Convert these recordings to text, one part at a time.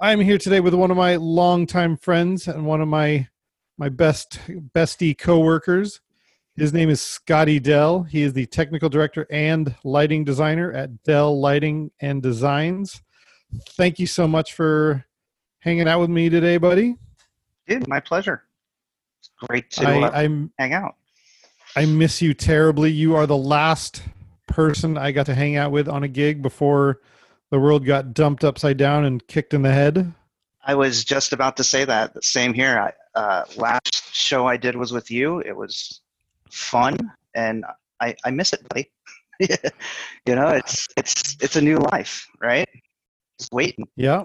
I'm here today with one of my longtime friends and one of my my best bestie coworkers. His name is Scotty Dell. He is the technical director and lighting designer at Dell Lighting and Designs. Thank you so much for hanging out with me today, buddy. Dude, my pleasure. It's great to I, uh, hang out. I miss you terribly. You are the last person I got to hang out with on a gig before the world got dumped upside down and kicked in the head. I was just about to say that. Same here. I, uh, last show I did was with you. It was fun, and I, I miss it, buddy. you know, it's it's it's a new life, right? Just waiting. Yeah.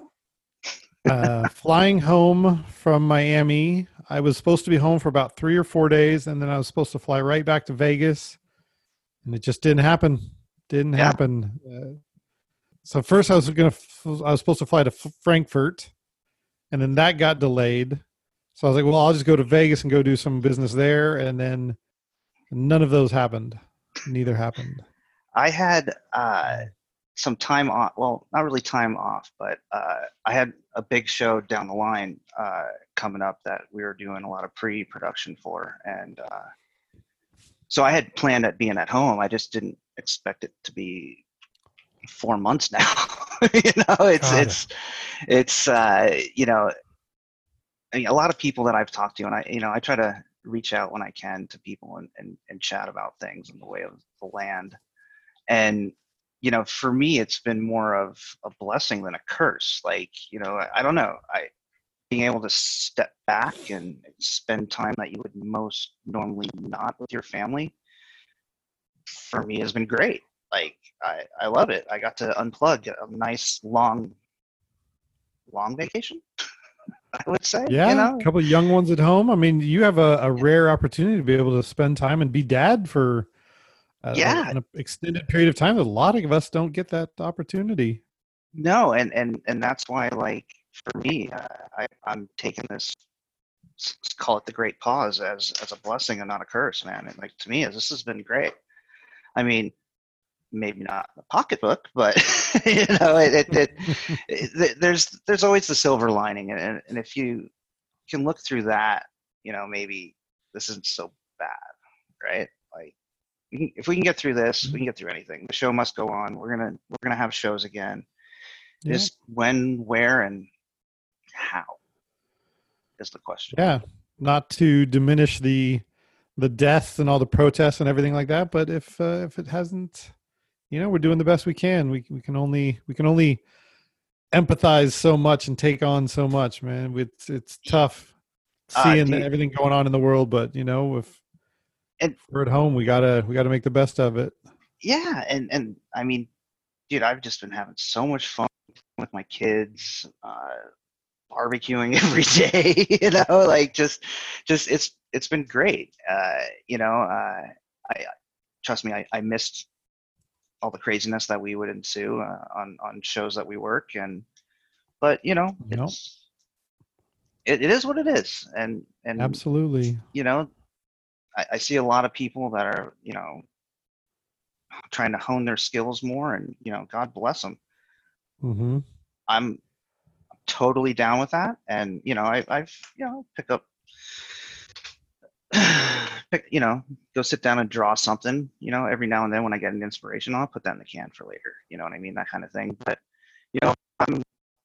Uh, flying home from Miami, I was supposed to be home for about three or four days, and then I was supposed to fly right back to Vegas, and it just didn't happen. Didn't Yeah. happen. Uh, so first, I was gonna, I was supposed to fly to Frankfurt, and then that got delayed. So I was like, well, I'll just go to Vegas and go do some business there, and then none of those happened. Neither happened. I had uh, some time off. Well, not really time off, but uh, I had a big show down the line uh, coming up that we were doing a lot of pre-production for, and uh, so I had planned at being at home. I just didn't expect it to be four months now. you know, it's it. it's it's uh, you know, I mean, a lot of people that I've talked to, and I you know, I try to reach out when I can to people and, and, and chat about things in the way of the land. And, you know, for me, it's been more of a blessing than a curse. Like, you know, I, I don't know. I, being able to step back and spend time that you would most normally not with your family for me has been great. Like, I, I love it. I got to unplug a nice long, long vacation. I would say, Yeah, you know, a couple of young ones at home. I mean, you have a, a rare opportunity to be able to spend time and be dad for uh, Yeah. an extended period of time. A lot of us don't get that opportunity. No, and and and that's why, like for me, uh, I I'm taking this, call it the great pause as as a blessing and not a curse, man. And like to me, this has been great. I mean, maybe not the pocketbook, but you know, it, it, it, it there's there's always the silver lining, and and if you can look through that, you know, maybe this isn't so bad, right? Like. we can- If we can get through this, we can get through anything. The show must go on. We're gonna we're gonna have shows again Yeah. just when where and how is the question Yeah, not to diminish the the deaths and all the protests and everything like that, but if uh, if it hasn't, you know, we're doing the best we can. We we can only we can only empathize so much and take on so much, man. It's it's tough Uh, seeing do you- everything going on in the world, but you know, if, And- if we're at home, we gotta we gotta make the best of it. yeah and and i mean dude i've just been having so much fun with my kids uh barbecuing every day you know like just just it's it's been great uh you know uh i trust me i, I missed all the craziness that we would ensue uh, on on shows that we work and but you know Yep. it's it, it is what it is and and Absolutely. you know, I, I see a lot of people that are, you know, trying to hone their skills more, and you know, God bless them. hmm I'm totally down with that, and you know, I, I've, you know, pick up, pick, you know, go sit down and draw something. You know, every now and then when I get an inspiration, I'll put that in the can for later. You know what I mean? That kind of thing. But you know, I'm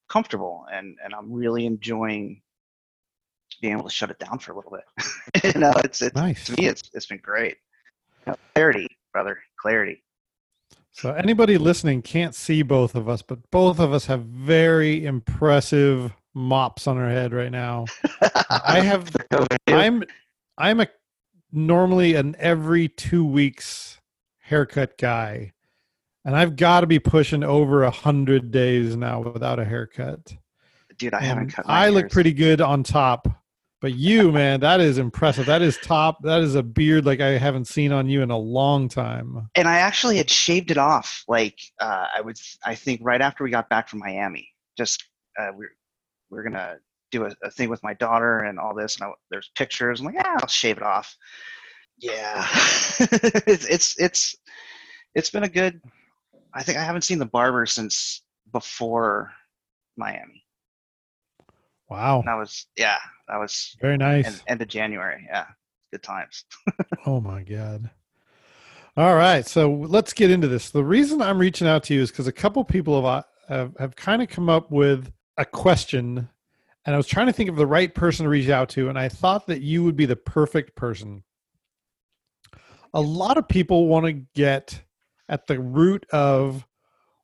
comfortable, and and I'm really enjoying being able to shut it down for a little bit. you know, it's it's Nice. to me it's it's been great. You know, clarity, brother, clarity. So anybody listening can't see both of us, but both of us have very impressive mops on our head right now. I have I'm I'm a normally an every 2 weeks haircut guy. And I've got to be pushing over a 100 days now without a haircut. Dude, I haven't cut my I look pretty good on top. But you, man, that is impressive. That is top. That is a beard like I haven't seen on you in a long time. and I actually had shaved it off. Like uh, I would, I think right after we got back from Miami, just uh, we're we're gonna do a, a thing with my daughter and all this. And I, there's pictures. I'm like, yeah, I'll shave it off. Yeah, it's it's it's it's been a good. I think I haven't seen the barber since before Miami. Wow. And that was yeah, that was Very nice. end, end of January. Yeah, good times. Oh my god. All right, so let's get into this. The reason I'm reaching out to you is because a couple people have, uh, have have kind of come up with a question, and I was trying to think of the right person to reach out to, and I thought that you would be the perfect person. A lot of people want to get at the root of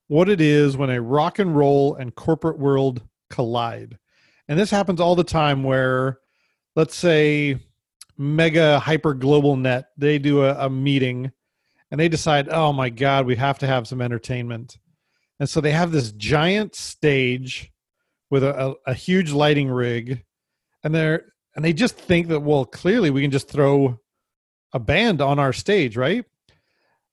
what it is when a rock and roll and corporate world collide, and this happens all the time. Where, let's say, mega hyper global net they do a, a meeting and they decide oh my god we have to have some entertainment and so they have this giant stage with a, a, a huge lighting rig and they're and they just think that well clearly we can just throw a band on our stage right?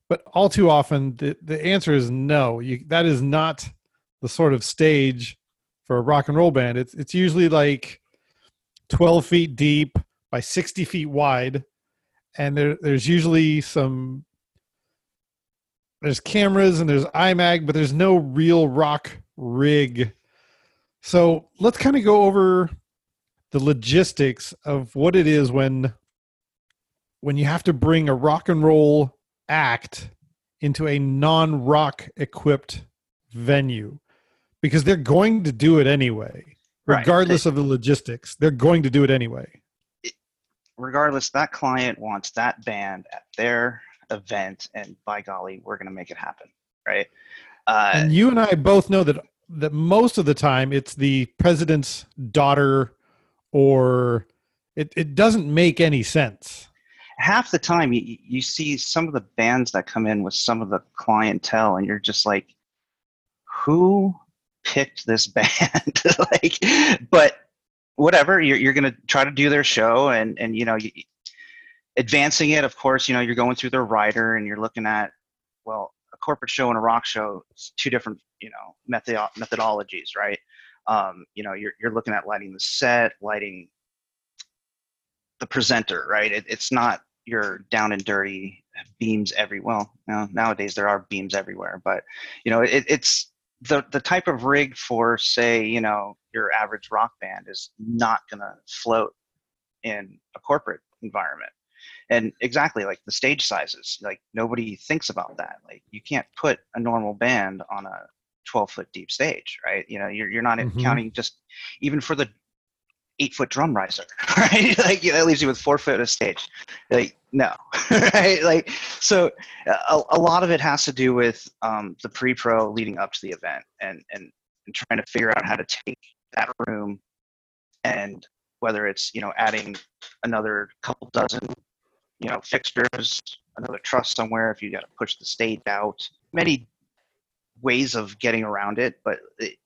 But all too often the, the answer is no. You, that is not the sort of stage for a rock and roll band. It's it's usually like 12 feet deep by 60 feet wide and there, there's usually some there's cameras and there's imag but there's no real rock rig so let's kind of go over the logistics of what it is when when you have to bring a rock and roll act into a non-rock equipped venue because they're going to do it anyway Right. regardless of the logistics they're going to do it anyway regardless, that client wants that band at their event, and by golly, we're going to make it happen, right? Uh, and you and I both know that that most of the time it's the president's daughter or it, it doesn't make any sense. half the time, you, you see some of the bands that come in with some of the clientele, and you're just like, who picked this band? like, but whatever, you're, you're to try to do their show, and and you know, you, advancing it. Of course, you know, you're going through their rider, and you're looking at, well, a corporate show and a rock show, it's two different, you know, method methodologies, right? Um, you know, you're you're looking at lighting the set, lighting the presenter, right? It, it's not your down and dirty beams every. Well, now nowadays there are beams everywhere, but you know, it, it's the the type of rig for say, you know, your average rock band is not gonna float in a corporate environment. And exactly like the stage sizes, like nobody thinks about that. Like you can't put a normal band on a 12 foot deep stage, right? You know, you're, you're not Mhm. counting just even for the eight foot drum riser, right? like that leaves you with four foot of stage. Like no, right? Like so, a, a lot of it has to do with um, the pre-pro leading up to the event, and and and trying to figure out how to take that room, and whether it's you know adding another couple dozen, you know fixtures, another truss somewhere if you got to push the stage out, many ways of getting around it, but. It,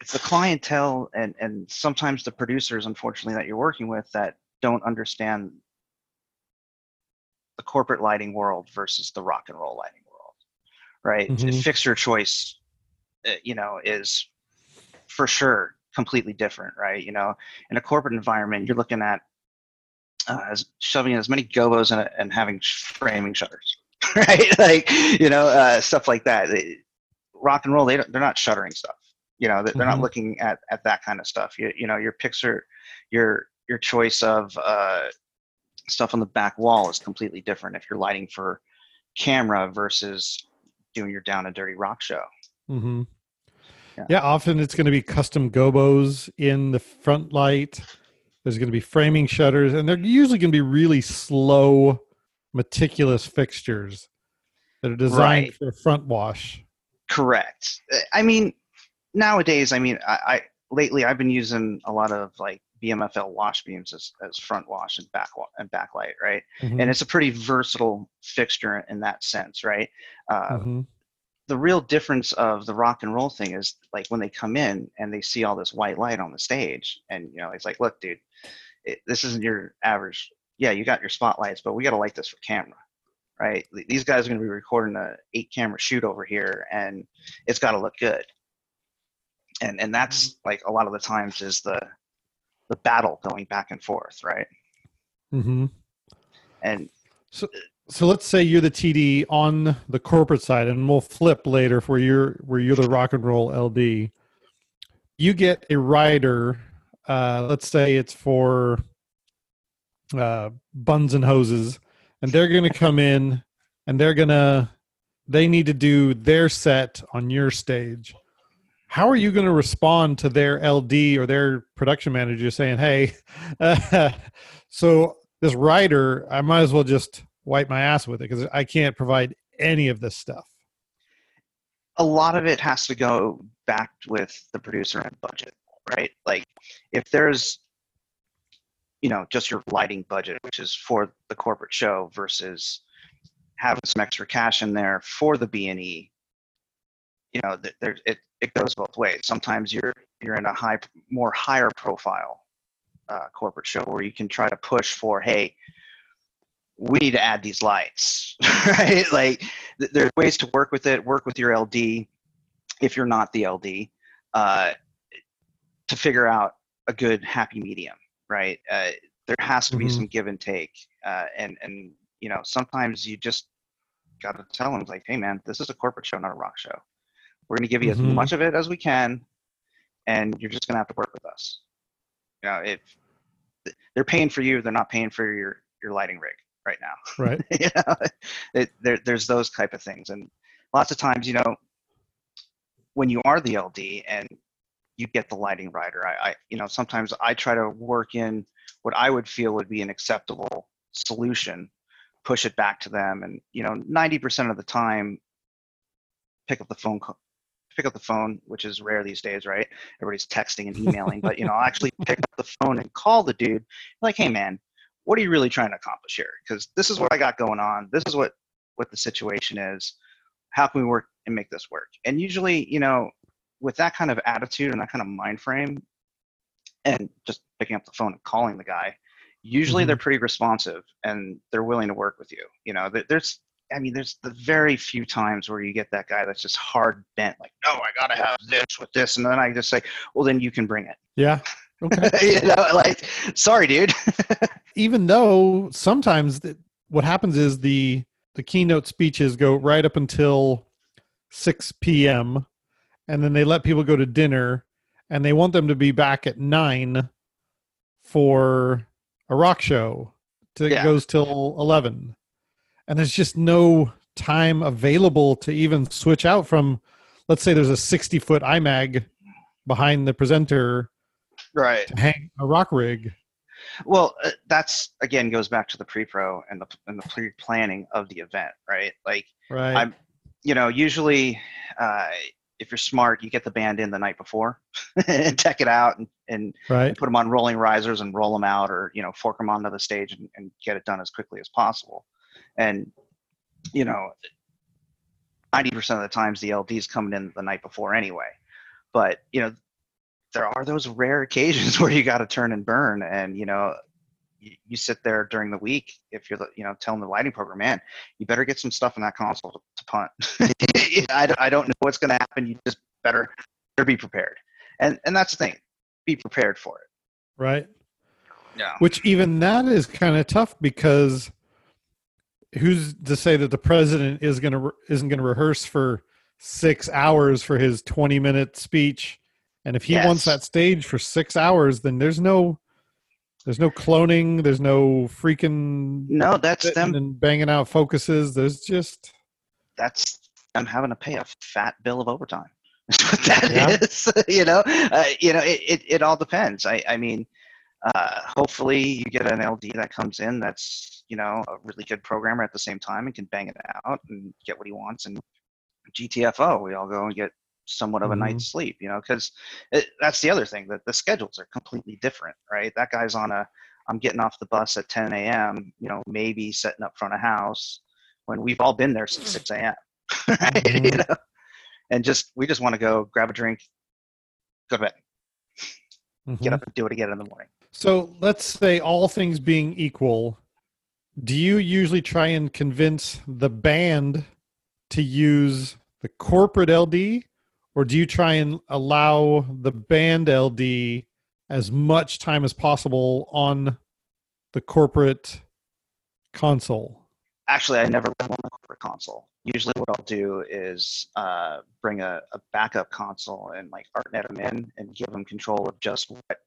it's the clientele and, and sometimes the producers unfortunately that you're working with that don't understand the corporate lighting world versus the rock and roll lighting world right Mhm. fixture choice uh, you know is for sure completely different right you know in a corporate environment you're looking at uh, as shoving in as many gobos and, and having framing shutters right like you know uh, stuff like that They- rock and roll they don't, they're not shuttering stuff you know they're, they're not looking at, at that kind of stuff you, you know your picture your your choice of uh, stuff on the back wall is completely different if you're lighting for camera versus doing your down and dirty rock show hmm Yeah. Yeah. often it's going to be custom gobos in the front light. There's going to be framing shutters, and they're usually going to be really slow, meticulous fixtures that are designed Right. for front wash. Correct. Uh, I mean, nowadays, I mean, I, I lately I've been using a lot of like BMFL wash beams as, as front wash and back and backlight, right? Mhm, And it's a pretty versatile fixture in that sense, right? Uh, mhm. the real difference of the rock and roll thing is like when they come in and they see all this white light on the stage, and you know, it's like, look, dude, it, this isn't your average. Yeah, you got your spotlights, but we got to light this for camera, right? These guys are going to be recording a eight camera shoot over here, and it's got to look good. And and that's like a lot of the times is the the battle going back and forth, right? Mm hmm And So so let's say you're the TD on the corporate side, and we'll flip later for you're where you're the rock and roll LD. You get a rider. Uh, let's say it's for uh, buns and hoses, and they're going to come in, and they're gonna they need to do their set on your stage. How are you going to respond to their LD or their production manager saying, "Hey, so this writer I might as well just wipe my ass with it because I can't provide any of this stuff." a lot of it has to go back with the producer and budget, right? Like if there's you know just your lighting budget, which is for the corporate show versus having some extra cash in there for the B and E, you know, th- there it it goes both ways. Sometimes you're you're in a high, more higher profile uh, corporate show where you can try to push for, hey, we need to add these lights, right? Like th- there are ways to work with it. Work with your LD if you're not the LD uh, to figure out a good happy medium, right? Uh, there has to be Mhm. some give and take, uh, and and you know sometimes you just got to tell them like, hey man, this is a corporate show, not a rock show. We're going to give you Mhm. as much of it as we can, and you're just going to have to work with us. You know, if they're paying for you, they're not paying for your your lighting rig right now. Right. you know, it, there, there's those type of things, and lots of times, you know, when you are the LD and you get the lighting rider, I, I, you know, sometimes I try to work in what I would feel would be an acceptable solution, push it back to them, and you know, 90% of the time, pick up the phone. Pick up the phone, which is rare these days, right? Everybody's texting and emailing, but you know, I'll actually pick up the phone and call the dude, like, "Hey, man, what are you really trying to accomplish here? Because this is what I got going on. This is what what the situation is. How can we work and make this work? And usually, you know, with that kind of attitude and that kind of mind frame, and just picking up the phone and calling the guy, usually Mhm. they're pretty responsive and they're willing to work with you. You know, there's I mean, there's the very few times where you get that guy that's just hard bent, like, no, I gotta have this with this, and then I just say, well, then you can bring it. Yeah. Okay. you know, like, sorry, dude. Even though sometimes th- what happens is the the keynote speeches go right up until 6 p.m. and then they let people go to dinner and they want them to be back at 9 for a rock show that Yeah. goes till 11 and there's just no time available to even switch out from let's say there's a 60 foot imag behind the presenter right. to hang a rock rig Well, uh, that's again goes back to the pre-pro and the and the pre-planning of the event, right? Like, right I'm- you know, usually uh, if you're smart, you get the band in the night before and check it out and, and right put them on rolling risers and roll them out, or you know, fork them onto the stage and, and get it done as quickly as possible. And you know, ninety percent of the times the LD's coming in the night before anyway. But you know, there are those rare occasions where you got to turn and burn, and you know, you, you sit there during the week if you're the, you know telling the lighting program, man, you better get some stuff in that console to, to punt. I, don't- I don't know what's going to happen. You just better better be prepared, and and that's the thing, be prepared for it. right Yeah. which even that is kind of tough because who's to say that the president is going to isn't going to rehearse for six hours for his 20 minute speech and if he wants that stage for six hours then there's no there's no cloning there's no freaking No, that's them. and banging out focuses there's just That's I'm having to pay a fat bill of overtime. That's what that Yeah. is. you know, uh, you know, it, it, it all depends. I, I mean, uh, hopefully you get an LD that comes in that's you know a really good programmer at the same time and can bang it out and get what he wants and GTFO we all go and get somewhat of a Mhm. night's sleep you know because that's the other thing that the schedules are completely different right that guy's on a I'm getting off the bus at 10 a.m. you know maybe setting up front of house when we've all been there since 6 a.m. right? you Mhm. know and just we just want to go grab a drink go to bed Mhm. get up and do it again in the morning So let's say all things being equal, do you usually try and convince the band to use the corporate LD, or do you try and allow the band LD as much time as possible on the corporate console? Actually i never run one corporate console. Usually what i'll do is uh, bring a, a backup console and like artnet him in and give him control of just what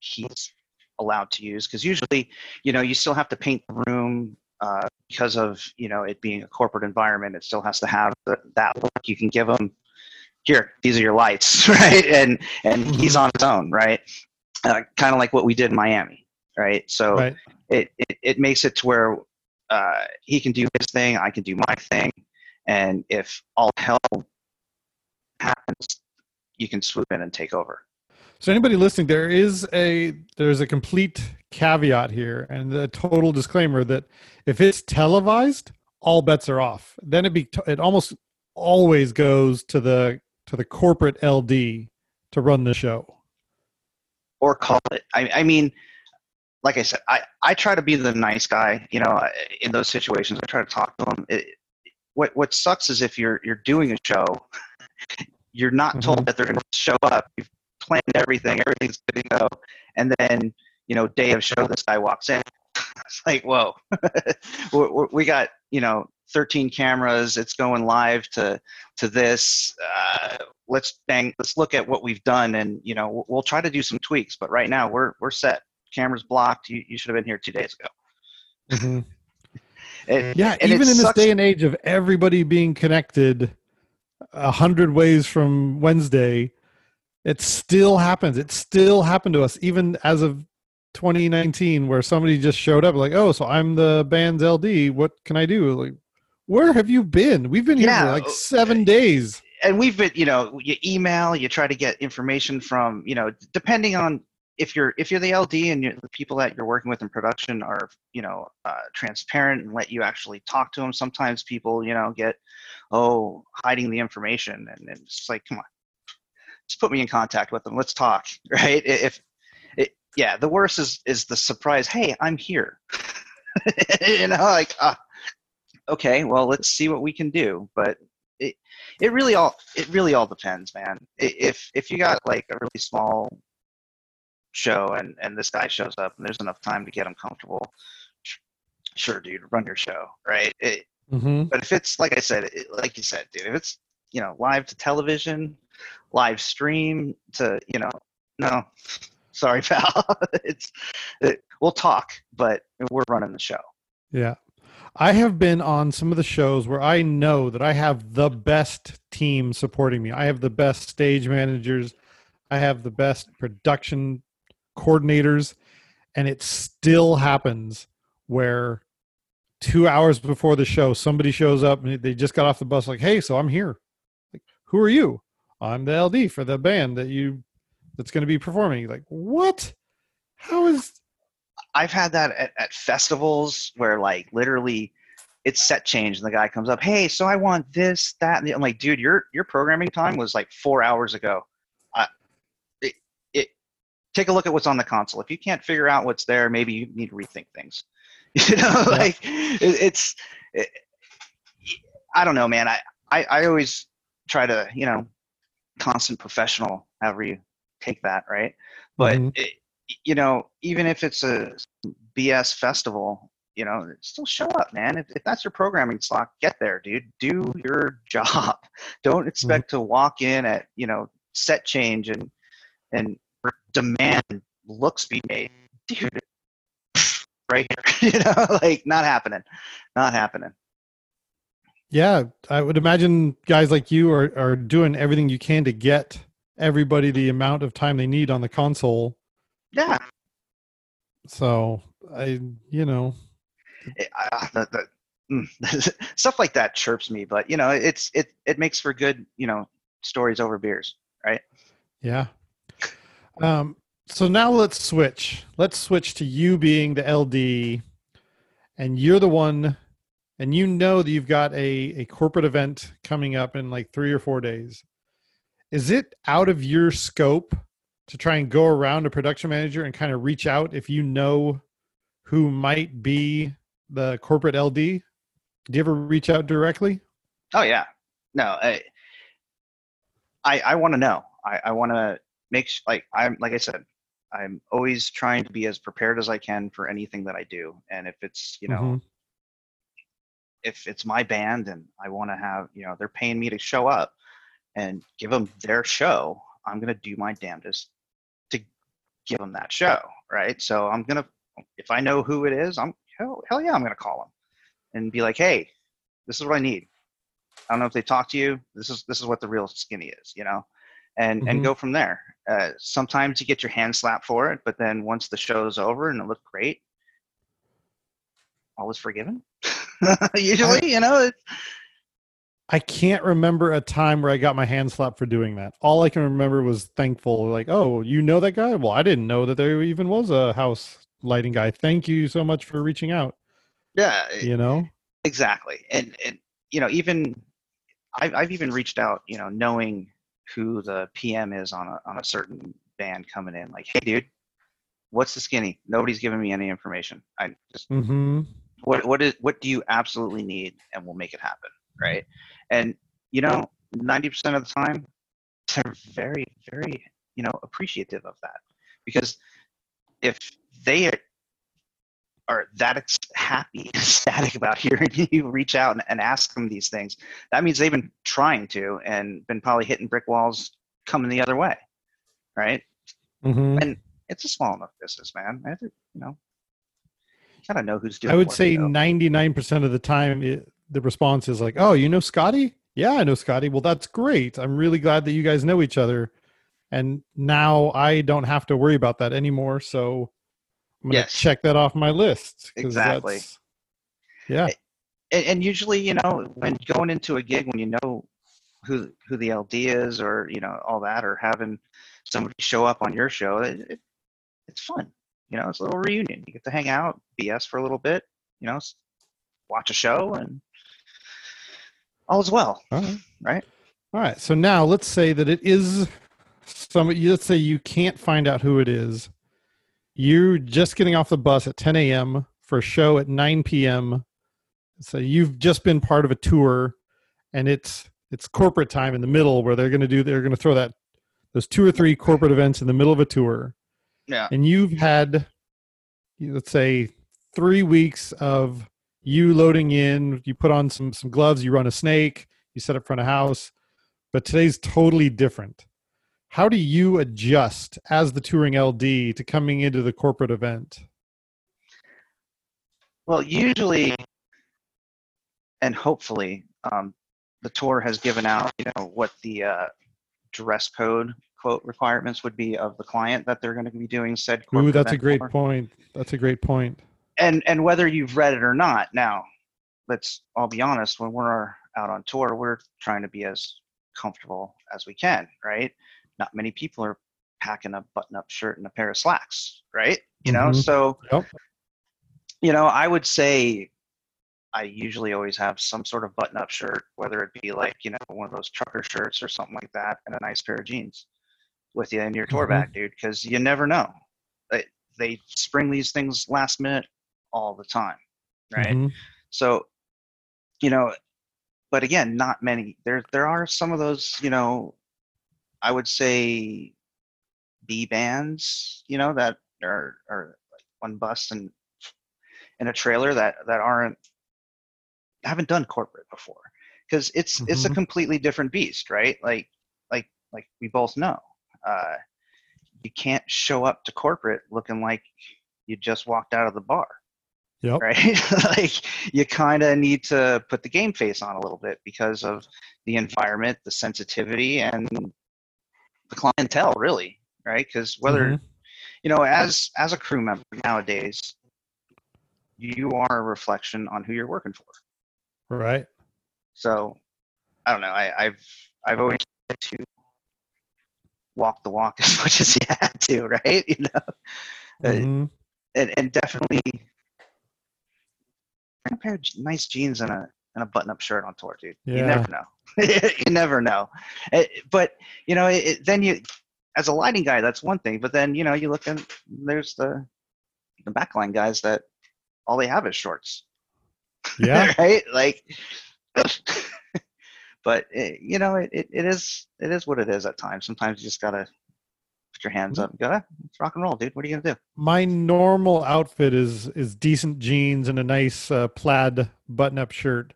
he's allowed to use. Because usually you know you still have to paint the room uh, because of you know it being a corporate environment it still has to have the, that look you can give him here these are your lights right? And and he's on his own right? Uh, kind of like what we did in miami right? So Right. it, it, it makes it to where uh, he can do his thing, I can do my thing, and if all hell happens, you can swoop in and take over. So anybody listening, there is a there's a complete caveat here and a total disclaimer that if it's televised, all bets are off. Then it be it almost always goes to the to the corporate LD to run the show. Or call it. I, I mean, like I said, I, I try to be the nice guy. You know, in those situations, I try to talk to them. It, what what sucks is if you're you're doing a show, you're not told that they're going to show up. You've planned everything, everything's good to go, and then you know, day of show, this guy walks in. it's like, whoa, we got you know 13 cameras. It's going live to to this. Uh, let's bang. Let's look at what we've done, and you know, we'll, we'll try to do some tweaks. But right now, we're we're set. Cameras blocked. You you should have been here two days ago. And- Yeah, even in this day and age of everybody being connected a hundred ways from Wednesday, it still happens. It still happened to us, even as of 2019, where somebody just showed up like, "Oh, so I'm the band's LD. What can I do?" Like, where have you been? We've been here Yeah, for like uh, seven days. and we've been you know you email you try to get information from you know depending on if you're if you're the ld and the people that you're working with in production are you know uh, transparent and let you actually talk to them sometimes people you know get oh hiding the information and, and it's like come on. Just put me in contact with them let's talk right? If it, yeah the worst is is the surprise hey i'm here. You know like uh, okay well let's see what we can do. But it it really all it really all depends man. If if you got like a really small show and and this guy shows up and there's enough time to get him comfortable sure dude run your show right it, Mm-hmm. but if it's like i said it, like you said dude if it's you know live to television live stream to you know no sorry pal it's it, we'll talk but we're running the show Yeah. I have been on some of the shows where I know that I have the best team supporting me. I have the best stage managers. I have the best production coordinators. And it still happens where two hours before the show, somebody shows up and they just got off the bus, like, hey, so I'm here. Like, who are you? I'm the LD for the band that you that's going to be performing. Like, what? How is I've had that at, at festivals where like literally it's set change and the guy comes up, hey, so I want this, that, and the, I'm like, dude, your your programming time was like four hours ago. I, it, it take a look at what's on the console. If you can't figure out what's there, maybe you need to rethink things. You know, Yeah. like it, it's it, I don't know, man. I, I I always try to you know constant professional, however you take that, right? But Mhm. it, you know, even if it's a BS festival, you know, still show up, man. If, if that's your programming slot, get there, dude. Do your job. Don't expect to walk in at, you know, set change and and demand looks be made, dude. Right here, you know, like not happening, not happening. Yeah, I would imagine guys like you are, are doing everything you can to get everybody the amount of time they need on the console. Yeah, So I, you know, I- the, the, mm, stuff like that chirps me, but you know, it's it it makes for good, you know, stories over beers. Right yeah. Um, so now let's switch. Let's switch to you being the LD, and you're the one, and you know that you've got a a corporate event coming up in like three or four days. Is it out of your scope to try and go around a production manager and kind of reach out if you know who might be the corporate LD? Do you ever reach out directly? Oh yeah, no, I I, I want to know. I, I want to make sh- like I'm like I said, I'm always trying to be as prepared as I can for anything that I do, and if it's you know Mhm. if it's my band and I want to have you know they're paying me to show up and give them their show, I'm gonna do my damnedest to give them that show, right? So I'm gonna if I know who it is, I'm hell, hell yeah, I'm gonna call them and be like, hey, this is what I need. I don't know if they talk to you. This is this is what the real skinny is, you know, and Mhm. and go from there. Uh, sometimes you get your hand slapped for it, but then once the show's over and it looked great, all is forgiven. Usually, you know, I can't remember a time where I got my hand slapped for doing that. All I can remember was thankful, like, oh, you know that guy? Well, I didn't know that there even was a house lighting guy. Thank you so much for reaching out. yeah, You know? exactly. And and you know, even I've I've even reached out, you know, knowing who the PM is on a on a certain band coming in. Like, hey, dude, what's the skinny? Nobody's giving me any information. I just Mm-hmm. what what is what do you absolutely need and we'll make it happen right and you know 90% of the time they're very very you know appreciative of that because if they are that ex- happy ecstatic about hearing you reach out and, and ask them these things that means they've been trying to and been probably hitting brick walls coming the other way right Mm-hmm. and it's a small enough business man I think, you know gotta know who's doing I would say 99% of the time, it, the response is like, oh, you know Scotty? Yeah, I know Scotty. Well, that's great. I'm really glad that you guys know each other. And now I don't have to worry about that anymore. So I'm to Yes. check that off my list. Exactly. Yeah. and, and usually you know when going into a gig when you know who who the ld is or you know all that or having somebody show up on your show it, it, it's fun you know it's a little reunion you get to hang out bs for a little bit you know watch a show and all is well All right. right All right. So now let's say that it is somebody, let's say you can't find out who it is. You're just getting off the bus at 10 a.m. for a show at 9 p.m. So you've just been part of a tour and it's it's corporate time in the middle where they're going to do they're going to throw that those two or three corporate events in the middle of a tour yeah and you've had let's say 3 weeks of you loading in you put on some some gloves you run a snake you set up front of house but today's totally different how do you adjust as the touring ld to coming into the corporate event well usually and hopefully um, the tour has given out you know what the uh, dress code quote requirements would be of the client that they're going to be doing said ooh that's a great for. point that's a great point. point and and whether you've read it or not now let's all be honest when we're out on tour we're trying to be as comfortable as we can right not many people are packing a button up shirt and a pair of slacks right you know Mhm. so Yep. you know i would say i usually always have some sort of button up shirt whether it be like you know one of those trucker shirts or something like that and a nice pair of jeans with you in your tour Mhm. bag dude because you never know they, they spring these things last minute all the time right Mhm. so you know but again not many there there are some of those you know i would say b bands you know that are are like one bus and in a trailer that that aren't haven't done corporate before because it's it's a Mhm. completely different beast right like like like we both know uh you can't show up to corporate looking like you just walked out of the bar Yep. right? like you kind of need to put the game face on a little bit because of the environment, the sensitivity, and the clientele, really, right? Because whether Mhm. you know, as as a crew member nowadays, you are a reflection on who you're working for. Right. So, I don't know. I, I've I've always tried to walk the walk as much as you had to, right? You know, Uh, Mhm. and, and definitely a pair of nice jeans and a and a button-up shirt on tour, dude. yeah. You never know. you never know. Eh, but you know, it, then you, as a lighting guy, that's one thing. But then you know, you look and there's the the backline guys that all they have is shorts. Yeah. right? Like, but it, you know, it, it, it is it is what it is at times. Sometimes you just gotta put your hands up and go, ah, it's rock and roll, dude. What are you gonna do? My normal outfit is is decent jeans and a nice uh, plaid button-up shirt.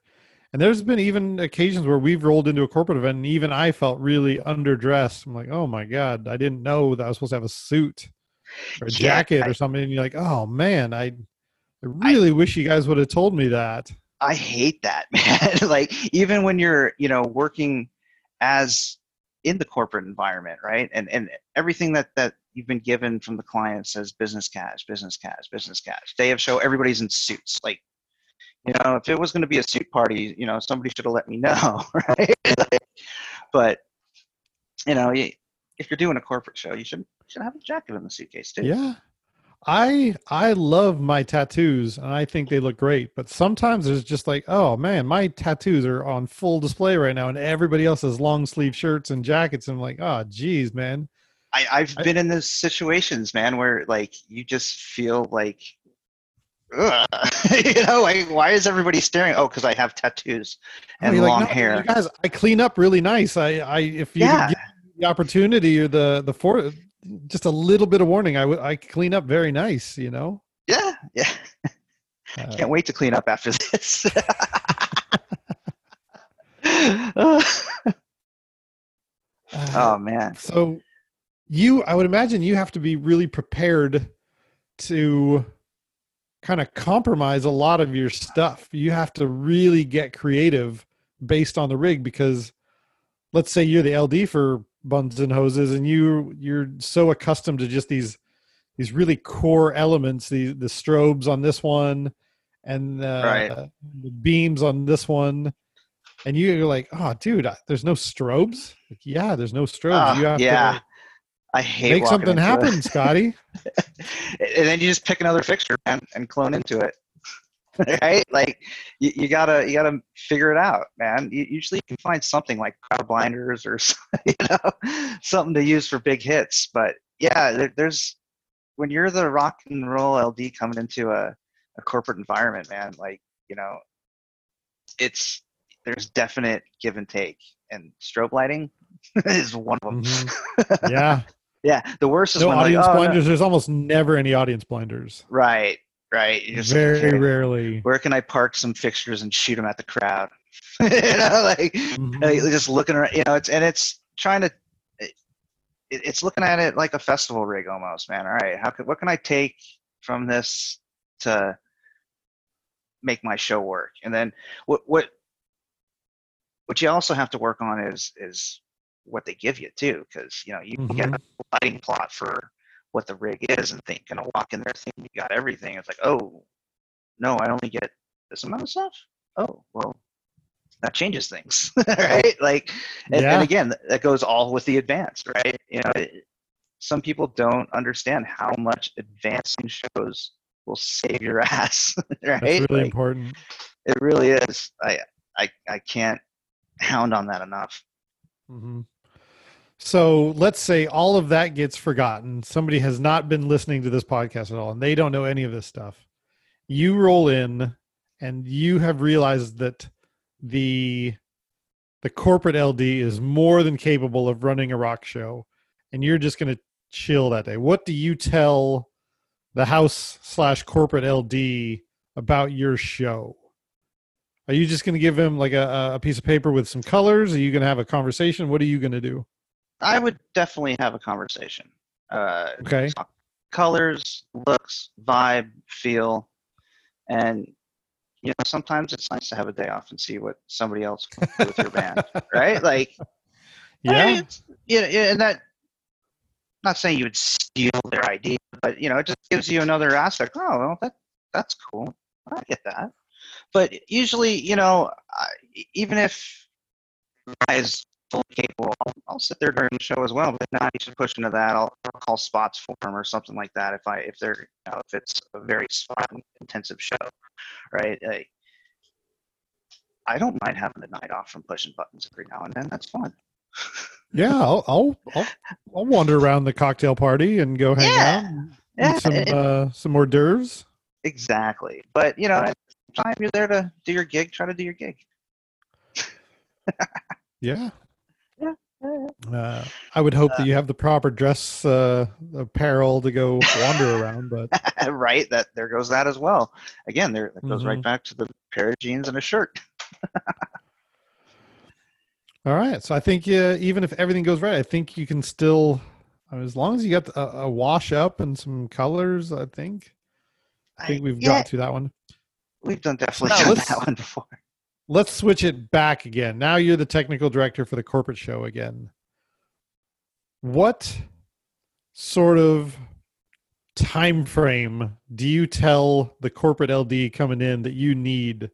And there's been even occasions where we've rolled into a corporate event, and even I felt really underdressed. I'm like, oh my god, I didn't know that I was supposed to have a suit or a Yeah, jacket I- or something. And you're like, oh man, I, I really wish you guys would have told me that. I hate that, man. like even when you're, you know, working as in the corporate environment, right? And and everything that that you've been given from the client says business cash, business cash, business cash. Day of show, everybody's in suits. Like, you know, if it was going to be a suit party, you know, somebody should have let me know, right? Like, but you know, if you're doing a corporate show, you should should have a jacket in the suitcase too. Yeah. I I love my tattoos and I think they look great, but sometimes there's just like, oh man, my tattoos are on full display right now, and everybody else has long sleeve shirts and jackets. And I'm like, oh geez, man. I, I've I- been in those situations, man, where like you just feel like. you know, like why is everybody staring? Oh, because I have tattoos and You're like, long "No, hair. You guys, I clean up really nice. I I if you yeah, give me the opportunity or the the for just a little bit of warning, I would I clean up very nice. You know. yeah, yeah. Uh, Can't wait to clean up after this. oh uh, man, So you I would imagine you have to be really prepared to kind of compromise a lot of your stuff. You have to really get creative based on the rig because let's say you're the LD for buns and hoses and you you're so accustomed to just these these really core elements, the the strobes on this one and uh, Right. the beams on this one and you're like, "Oh, dude, I- there's no strobes." Like, yeah, there's no strobes. Ah, you have yeah. to I hate make something happen, Scotty. and then you just pick another fixture and, and clone into it. right? Like you, you gotta you gotta figure it out, man. You, usually you can find something like power blinders or you know something to use for big hits. But yeah, there, there's when you're the rock and roll LD coming into a, a corporate environment, man. Like you know, it's there's definite give and take, and strobe lighting is one of them. Mhm. Yeah, yeah, the worst is no when audience like, oh, no- There's almost never any audience blinders. right, right. Very okay, rarely. where can I park some fixtures and shoot them at the crowd? you know, like, Mhm. like, just looking around. You know, it's and it's trying to. It, it's looking at it like a festival rig almost, man. All right, how can what can I take from this to make my show work? And then what what what you also have to work on is is what they give you too, because you know you can get a lighting plot for what the rig is and think gonna walk in there thinking you got everything. It's like, oh no, I only get this amount of stuff. Oh well, that changes things, right? Like, and, Yeah. and again, that goes all with the advanced, right? You know, it, some people don't understand how much advancing shows will save your ass, right? That's really Like, important. it really is. I, I, I can't hound on that enough. hmm So let's say all of that gets forgotten. Somebody has not been listening to this podcast at all, and they don't know any of this stuff. You roll in, and you have realized that the the corporate LD is more than capable of running a rock show, and you're just going to chill that day. What do you tell the house slash corporate LD about your show? Are you just going to give him like a, a piece of paper with some colors? Are you going to have a conversation? What are you going to do? I would definitely have a conversation. Uh, Okay. colors, looks, vibe, feel, and you know sometimes it's nice to have a day off and see what somebody else can do with your band, right? Like, Yeah. hey, it's- yeah, yeah, and that not saying you would steal their idea, but you know, it just gives you another aspect. Oh, well, that that's cool. I get that. But usually, you know, I, even if guys capable, I'll, I'll, sit there during the show as well. But not to push into that. I'll, I'll, call spots for them or something like that if I if they're you know, if it's a very spot intensive show, right? I, I don't mind having the night off from pushing buttons every now and then. That's fun. yeah, I'll, I'll, I'll I'll wander around the cocktail party and go hang yeah. out. Yeah, some it, uh, some hors d'oeuvres. Exactly, but you know, time you're there to do your gig, try to do your gig. yeah. Yeah. Uh, I would hope uh, that you have the proper dress uh, apparel to go wander around, but right, that there goes that as well. Again, there that goes mm-hmm. right back to the pair of jeans and a shirt. All right. So I think uh, even if everything goes right, I think you can still, as long as you got a, a wash up and some colors, I think. I think we've yeah, got to that one. We've done definitely done that one before. Let's switch it back again. Now you're the technical director for the corporate show again. What sort of time frame do you tell the corporate LD coming in that you need?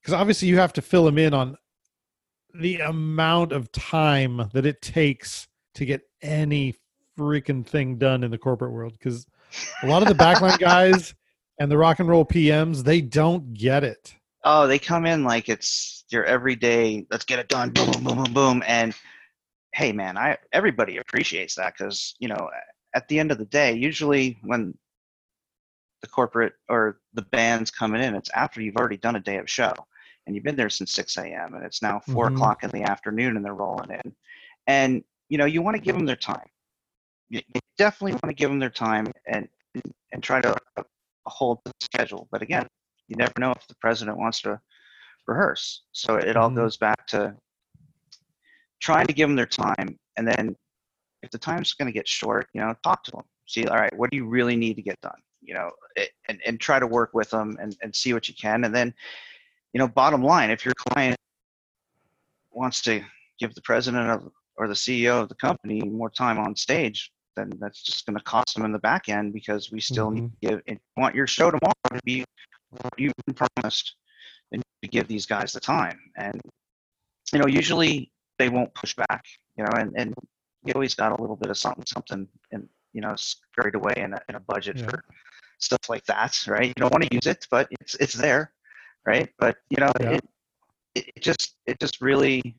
Because obviously you have to fill them in on the amount of time that it takes to get any freaking thing done in the corporate world because a lot of the backline guys and the rock and roll PMs they don't get it. Oh, they come in like it's your everyday. Let's get it done. Boom, boom, boom, boom, boom. And hey, man, I everybody appreciates that because you know at the end of the day, usually when the corporate or the band's coming in, it's after you've already done a day of show and you've been there since 6 a.m. and it's now 4 mm-hmm. o'clock in the afternoon and they're rolling in. And, you know, you want to give them their time. You, you definitely want to give them their time and, and try to hold the schedule. But again, you never know if the president wants to rehearse. So it all mm-hmm. goes back to trying to give them their time. And then if the time's going to get short, you know, talk to them. See, all right, what do you really need to get done? You know, it, and, and try to work with them and, and see what you can. And then you know, bottom line, if your client wants to give the president of, or the CEO of the company more time on stage, then that's just going to cost them in the back end because we still mm-hmm. need to give, want your show tomorrow to be been promised and to give these guys the time. And, you know, usually they won't push back, you know, and, and you always got a little bit of something, something, and, you know, scurried away in a, in a budget yeah. for stuff like that, right? You don't want to use it, but it's, it's there right? But you know, yeah. it, it just it just really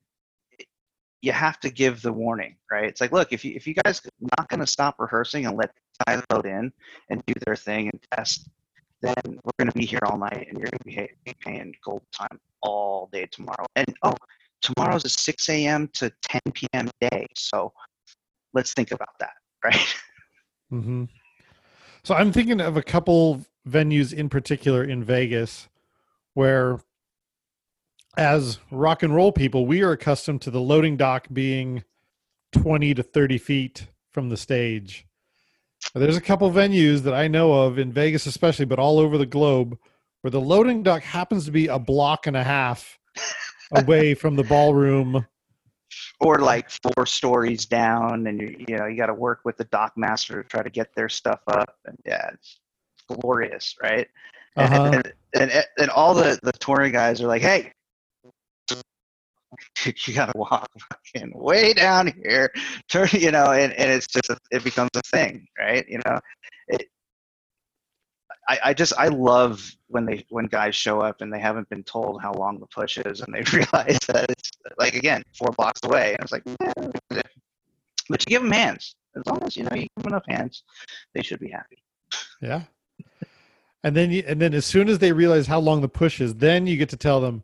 you have to give the warning, right? It's like, look, if you if you guys are not going to stop rehearsing and let guys load in and do their thing and test, then we're going to be here all night and you're going to be paying gold time all day tomorrow. And oh, tomorrow's a 6 a.m. to 10 p.m. day, so let's think about that, right? Mm-hmm. So I'm thinking of a couple venues in particular in Vegas where as rock and roll people, we are accustomed to the loading dock being 20 to 30 feet from the stage. There's a couple venues that I know of in Vegas, especially, but all over the globe, where the loading dock happens to be a block and a half away from the ballroom. Or like four stories down, and you, you know you got to work with the dock master to try to get their stuff up, and yeah, it's glorious, right? Uh-huh. And, and, and all the the touring guys are like, hey, you gotta walk fucking way down here, turn, you know, and, and it's just a, it becomes a thing, right? You know, it, I, I just I love when they when guys show up and they haven't been told how long the push is and they realize that it's like again four blocks away and it's like, eh. but you give them hands as long as you know you give them enough hands, they should be happy. Yeah, and then you, and then as soon as they realize how long the push is, then you get to tell them,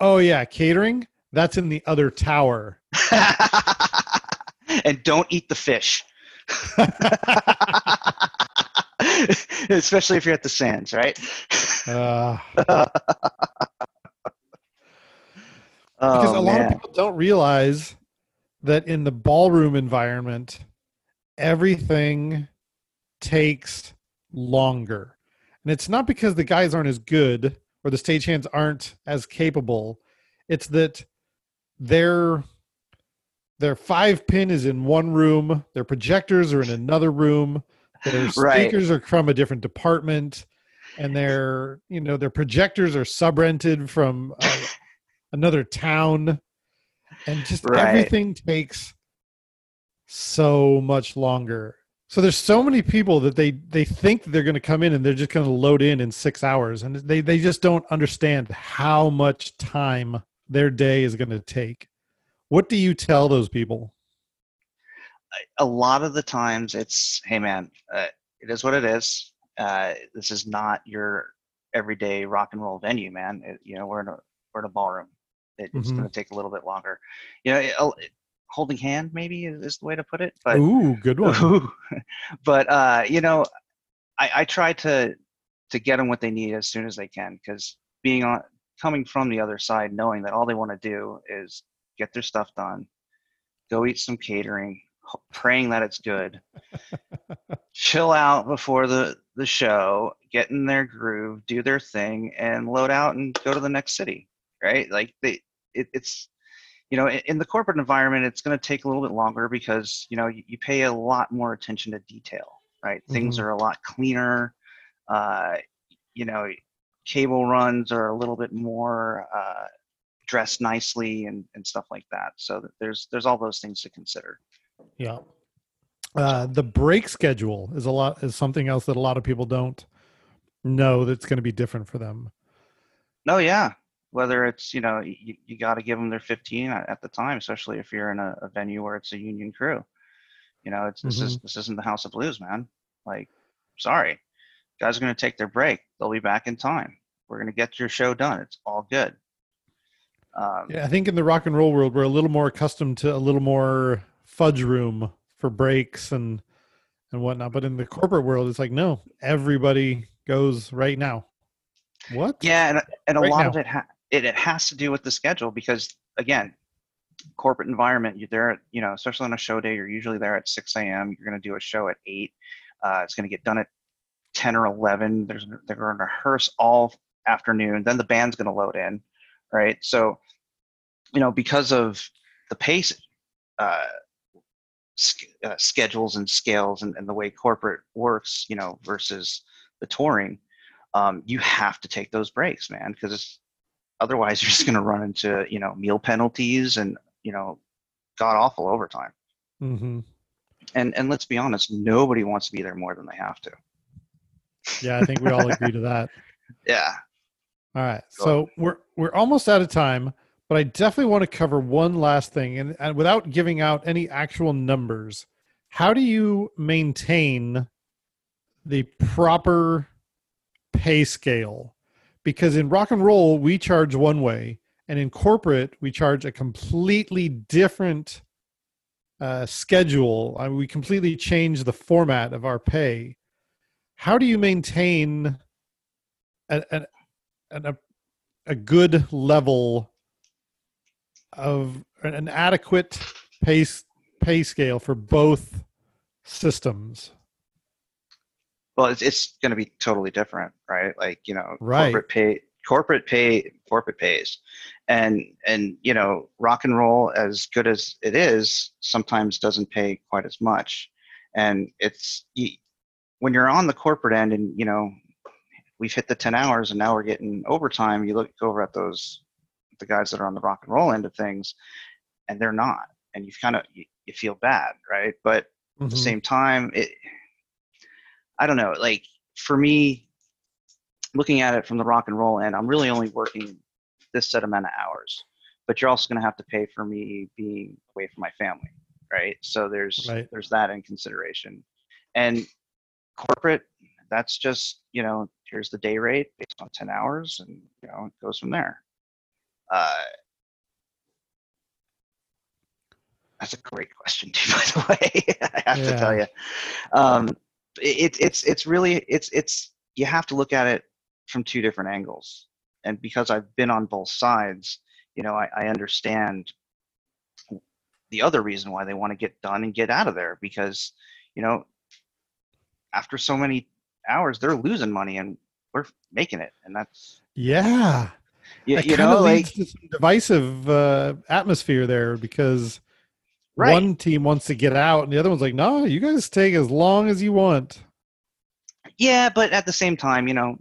"Oh yeah, catering, that's in the other tower." and don't eat the fish. Especially if you're at the sands, right? Uh, because oh, a lot of people don't realize that in the ballroom environment, everything takes longer. And it's not because the guys aren't as good or the stagehands aren't as capable. It's that they're their five pin is in one room, their projectors are in another room, their Right. speakers are from a different department, and their you know their projectors are subrented from uh, another town, and just Right. everything takes so much longer. So there's so many people that they they think they're going to come in and they're just going to load in in six hours, and they they just don't understand how much time their day is going to take. What do you tell those people? a lot of the times it's hey man uh, it is what it is uh, this is not your everyday rock and roll venue man it, you know we're in a we're in a ballroom it, it's Mhm. going to take a little bit longer you know it, holding hand maybe is, is the way to put it but Ooh, good one. but uh, you know I, I try to to get them what they need as soon as they can because being on coming from the other side knowing that all they want to do is get their stuff done go eat some catering praying that it's good chill out before the the show get in their groove do their thing and load out and go to the next city right like they it, it's you know in, in the corporate environment it's going to take a little bit longer because you know you, you pay a lot more attention to detail right things Mhm. are a lot cleaner uh, you know cable runs are a little bit more uh, dressed nicely and, and stuff like that so that there's there's all those things to consider Yeah. Uh, the break schedule is a lot is something else that a lot of people don't know that's going to be different for them. No, yeah. Whether it's you know you, you got to give them their 15 at the time, especially if you're in a, a venue where it's a union crew. You know, it's this is this isn't the House of Blues, man. Like, sorry, guys are gonna take their break. They'll be back in time. We're gonna get your show done. It's all good. Um, Yeah, I think in the rock and roll world, we're a little more accustomed to a little more fudge room for breaks and and whatnot. But in the corporate world, it's like no, everybody goes right now. What? Yeah, and and a Right lot now. of it ha- it it has to do with the schedule because again, corporate environment. You're there, at, you know, especially on a show day. You're usually there at 6 a.m. You're going to do a show at eight. Uh, it's going to get done at 10 or 11. There's they're going to rehearse all afternoon. Then the band's going to load in, right? So, you know, because of the pace. Uh, uh, schedules and scales and, and the way corporate works, you know, versus the touring, um, you have to take those breaks, man, because otherwise you're just going to run into you know meal penalties and you know god awful overtime. mm-hmm. And and let's be honest, nobody wants to be there more than they have to. Yeah, I think we all agree to that. Yeah. All right. Go So we're we're almost out of time, but I definitely want to cover one last thing, and, and without giving out any actual numbers, how do you maintain the proper pay scale? Because in rock and roll we charge one way, and in corporate we charge a completely different uh, schedule. I we completely change the format of our pay. How do you maintain a, a, an, a, a good level of an adequate pay pay scale for both systems. Well, it's it's going to be totally different, right? Like you know, Right. corporate pay, corporate pay, corporate pays, and and you know, rock and roll, as good as it is, sometimes doesn't pay quite as much, and it's you, when you're on the corporate end, and you know, we've hit the ten hours, and now we're getting overtime. You look over at those the guys that are on the rock and roll end of things, and they're not, and you kind of you, you feel bad, right? But at the Mhm. same time it i don't know like for me looking at it from the rock and roll end i'm really only working this set amount of hours but you're also going to have to pay for me being away from my family right so there's Right. there's that in consideration and corporate that's just you know here's the day rate based on 10 hours and you know it goes from there. Uh, that's a great question too by the way i have to tell you um, it, it's it's really it's it's you have to look at it from two different angles. And because i've been on both sides you know i, I understand the other reason why they want to get done and get out of there because you know after so many hours they're losing money and we're making it and that's Yeah. you, that you know of like leads to some divisive uh, atmosphere there because Right. one team wants to get out and the other one's like, no, you guys take as long as you want. Yeah, but at the same time, you know,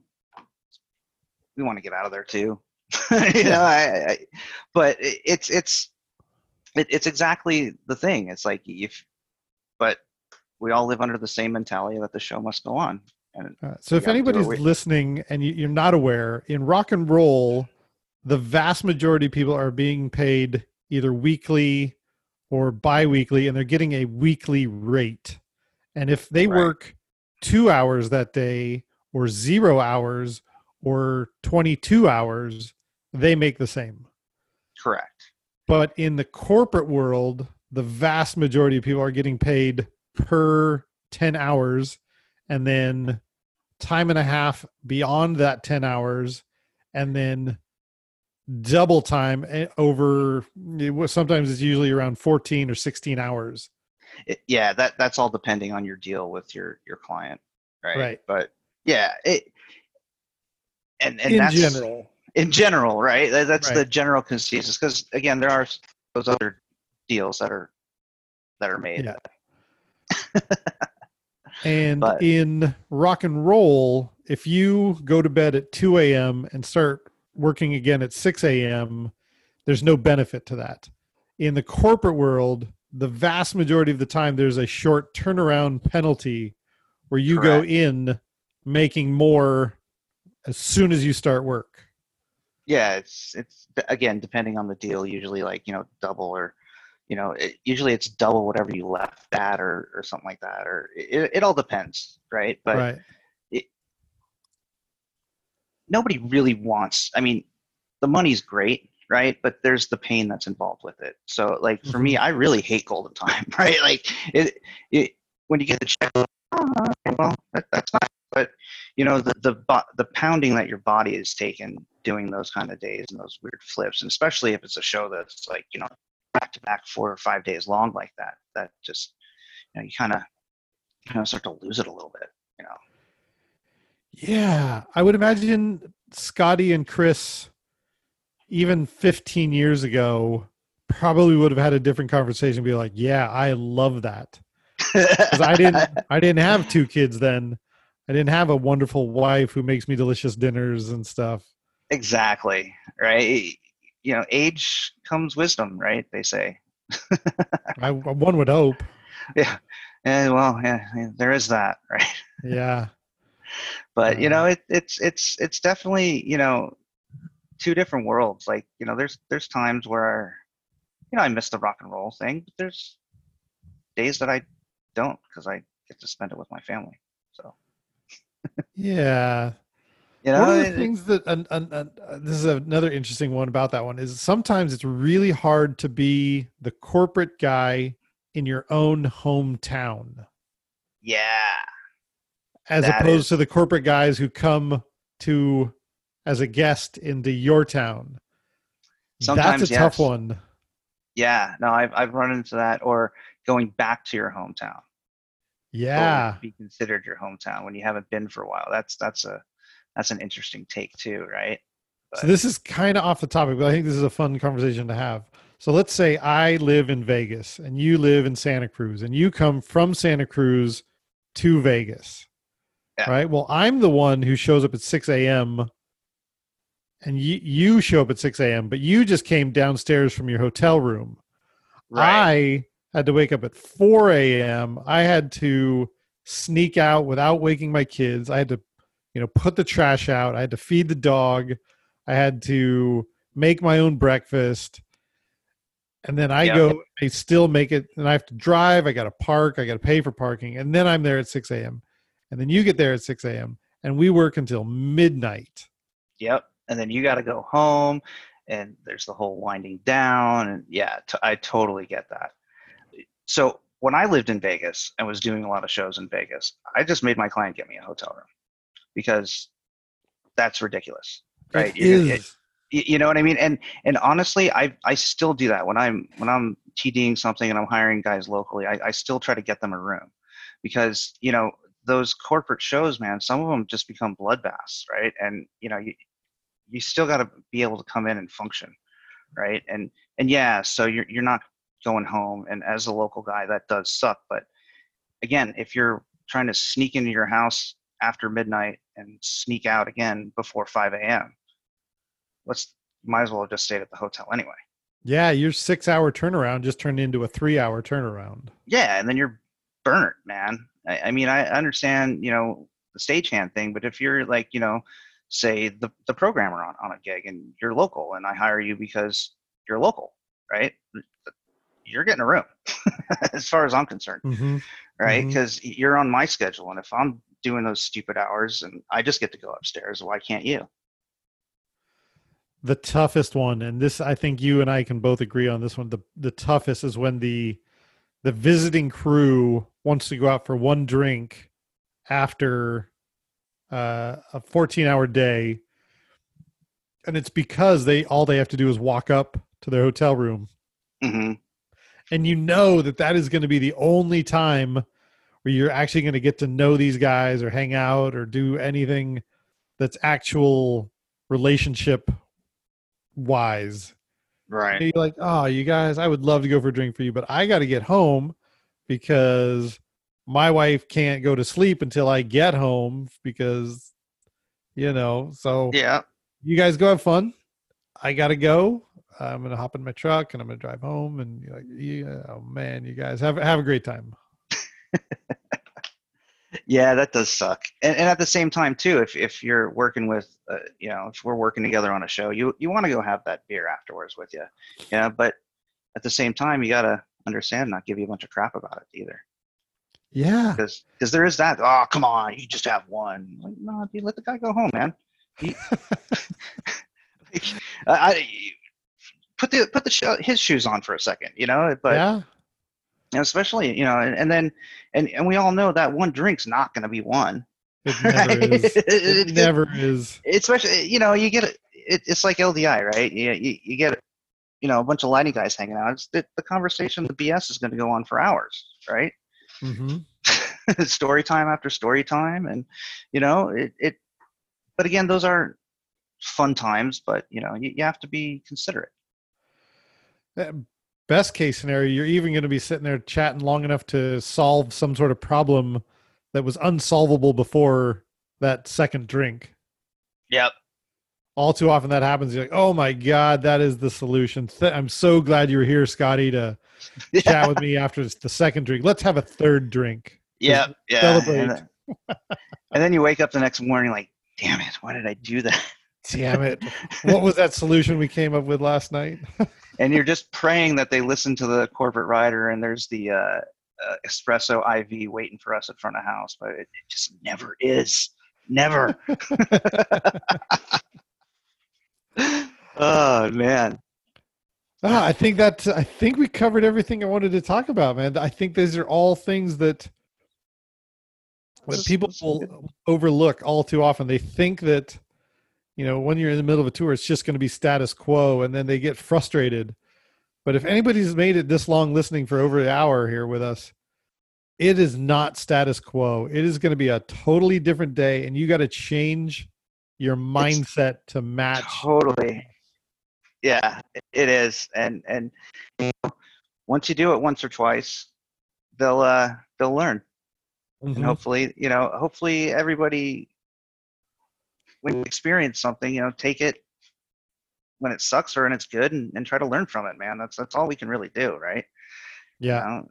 we want to get out of there too. you know, I, I, but it- it's it's it, it's exactly the thing. It's like if, but we all live under the same mentality that the show must go on. And Uh, so if anybody's listening and you, you're not aware, in rock and roll, the vast majority of people are being paid either weekly or bi-weekly, and they're getting a weekly rate. And if they Right. work two hours that day, or zero hours, or 22 hours, they make the same. correct. But in the corporate world, the vast majority of people are getting paid per 10 hours and then time and a half beyond that 10 hours and then double time eh, over was- sometimes it's usually around 14 or 16 hours. It, yeah, that that's all depending on your deal with your your client, right? Right. But yeah, it and and in that's general. in general, right? That- That's the general consensus. Because again, there are those other deals that are that are made. Yeah. And But- in rock and roll, if you go to bed at 2 a.m. and start working again at 6 a.m., there's no benefit to that. In the corporate world, the vast majority of the time, there's a short turnaround penalty where you go in making more as soon as you start work. Yeah, it's it's again depending on the deal. Usually, like you know, double or you know, it, usually it's double whatever you left at or or something like that. Or it, it all depends, right? But right. nobody really wants. I mean, the money's great, right? But there's the pain that's involved with it. So, like for me, mm-hmm. I really hate golden time, right? Like it, it when you get the check, oh, well, that, that's fine. But you know, the the the pounding that your body is taking doing those kind of days and those weird flips, and especially if it's a show that's like you know back to back four or five days long like that, that just you know you kind of kind of start to lose it a little bit, you know. Yeah, I would imagine Scotty and Chris, even 15 years ago, probably would have had a different conversation. Be like, "Yeah, I love that," because I didn't. I didn't have two kids then. I didn't have a wonderful wife who makes me delicious dinners and stuff. Exactly. Right. You know, age comes wisdom, right? They say. I one would hope. Yeah. And well, yeah, there is that, right? Yeah, But you know, it, it's it's it's definitely you know two different worlds. Like you know, there's there's times where you know I miss the rock and roll thing, but there's days that I don't because I get to spend it with my family. So yeah. You know, one of the things that and, and, and, uh, this is another interesting one about that one is sometimes it's really hard to be the corporate guy in your own hometown yeah, as opposed is- to the corporate guys who come to as a guest into your town Sometimes, that's a tough one yeah. No, I've I've run into that, or going back to your hometown. yeah be considered your hometown when you haven't been for a while. That's that's a that's an interesting take too, right? so this is kind of off the topic but i think this is a fun conversation to have so let's say i live in vegas and you live in santa cruz and you come from santa cruz to vegas Yeah. right well i'm the one who shows up at 6 a.m and you you show up at 6 a.m but you just came downstairs from your hotel room I had to wake up at 4 a.m. I had to sneak out without waking my kids. I had to, you know, put the trash out. I had to feed the dog. I had to make my own breakfast. And then I Yeah. go, I still make it, and I have to drive. I got to park. I got to pay for parking. And then I'm there at 6 a.m. And then you get there at 6 a.m. And we work until midnight. Yep. And then you got to go home, and there's the whole winding down, and yeah, t- I totally get that. So when I lived in Vegas and was doing a lot of shows in Vegas, I just made my client get me a hotel room because that's ridiculous, right? It is. y- you know what I mean? And and honestly, I I still do that when I'm when I'm TDing something and I'm hiring guys locally. I, I still try to get them a room because you know those corporate shows, man. Some of them just become bloodbaths, right? And you know you you still got to be able to come in and function, right? And and yeah, so you're you're not going home. And as a local guy, that does suck. But again, if you're trying to sneak into your house after midnight and sneak out again before 5 a.m., let's might as well have just stayed at the hotel anyway. Yeah, your six hour turnaround just turned into a three hour turnaround. Yeah, and then you're burnt, man. I, I mean, I understand, you know, the stagehand thing, but if you're like, you know, say the, the programmer on, on a gig and you're local and I hire you because you're local, right? You're getting a room as far as I'm concerned, Mm-hmm. right? Mhm. Because you're on my schedule. And if I'm doing those stupid hours and I just get to go upstairs, why can't you? The toughest one, and this I think you and I can both agree on this one. The the toughest is when the the visiting crew wants to go out for one drink after uh, a 14 hour day and it's because they all they have to do is walk up to their hotel room hmm and you know that that is going to be the only time where you're actually going to get to know these guys or hang out or do anything that's actual relationship wise Right. you're like oh you guys i would love to go for a drink for you but i got to get home because my wife can't go to sleep until i get home because you know so Yeah. you guys go have fun. I gotta go. I'm gonna hop in my truck and I'm gonna drive home. And you're like, yeah, oh man, you guys have have a great time. Yeah, that does suck. And, and at the same time, too, if, if you're working with, uh, you know, if we're working together on a show, you you want to go have that beer afterwards with you, yeah. But at the same time, you gotta understand, not give you a bunch of crap about it either, Yeah, because because there is that. Oh, come on, you just have one. Like, no, dude, let the guy go home, man. He, I, I put the put the sho- his shoes on for a second, you know. But yeah, and especially, you know, and, and then and and we all know that one drink's not going to be one. it never is. It It- never is. especially you know you get it, it it's like LDI right you, you, you get you know a bunch of lighting guys hanging out it's the, the conversation the BS is going to go on for hours right Mm-hmm. story time after story time and you know it, it but again those are fun times but you know you, you have to be considerate Best case scenario, you're even going to be sitting there chatting long enough to solve some sort of problem that was unsolvable before that second drink. yep All too often that happens. You're like, oh my god, that is the solution. Th- I'm so glad you were here, Scotty, to chat with me after the second drink. Let's have a third drink. yep yeah celebrate. and, then- and then you wake up the next morning like damn it why did I do that Damn it. what was that solution we came up with last night? and you're just praying that they listen to the corporate rider and there's the uh, uh, espresso IV waiting for us in front of house, but it, it just never is. Never. oh man. Ah, I think that I think we covered everything I wanted to talk about, man. I think these are all things that that people will overlook all too often. They think that you know when you're in the middle of a tour, it's just going to be status quo, and then they get frustrated. But if anybody's made it this long listening for over an hour here with us, it is not status quo. It is going to be a totally different day, and you got to change your mindset to match. Totally. Yeah, it- is. And and you know, once you do it once or twice, they'll uh they'll learn. Mhm. and hopefully you know hopefully everybody when you experience something you know take it when it sucks or when it's good and, and try to learn from it man that's that's all we can really do right You Yeah. know?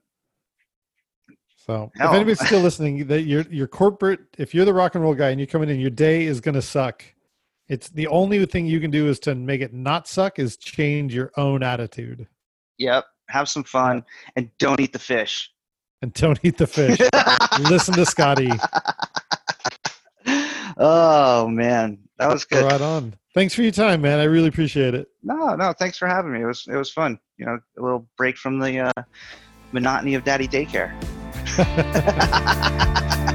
So Hell. if anybody's still listening, that your your corporate, if you're the rock and roll guy and you're coming in, your day is going to suck. It's the only thing you can do is to make it not suck is change your own attitude yep have some fun and don't eat the fish and don't eat the fish. Listen to Scotty. Oh man that was good Right on. Thanks for your time, man. I really appreciate it. no no thanks for having me it was it was fun you know a little break from the uh, monotony of daddy daycare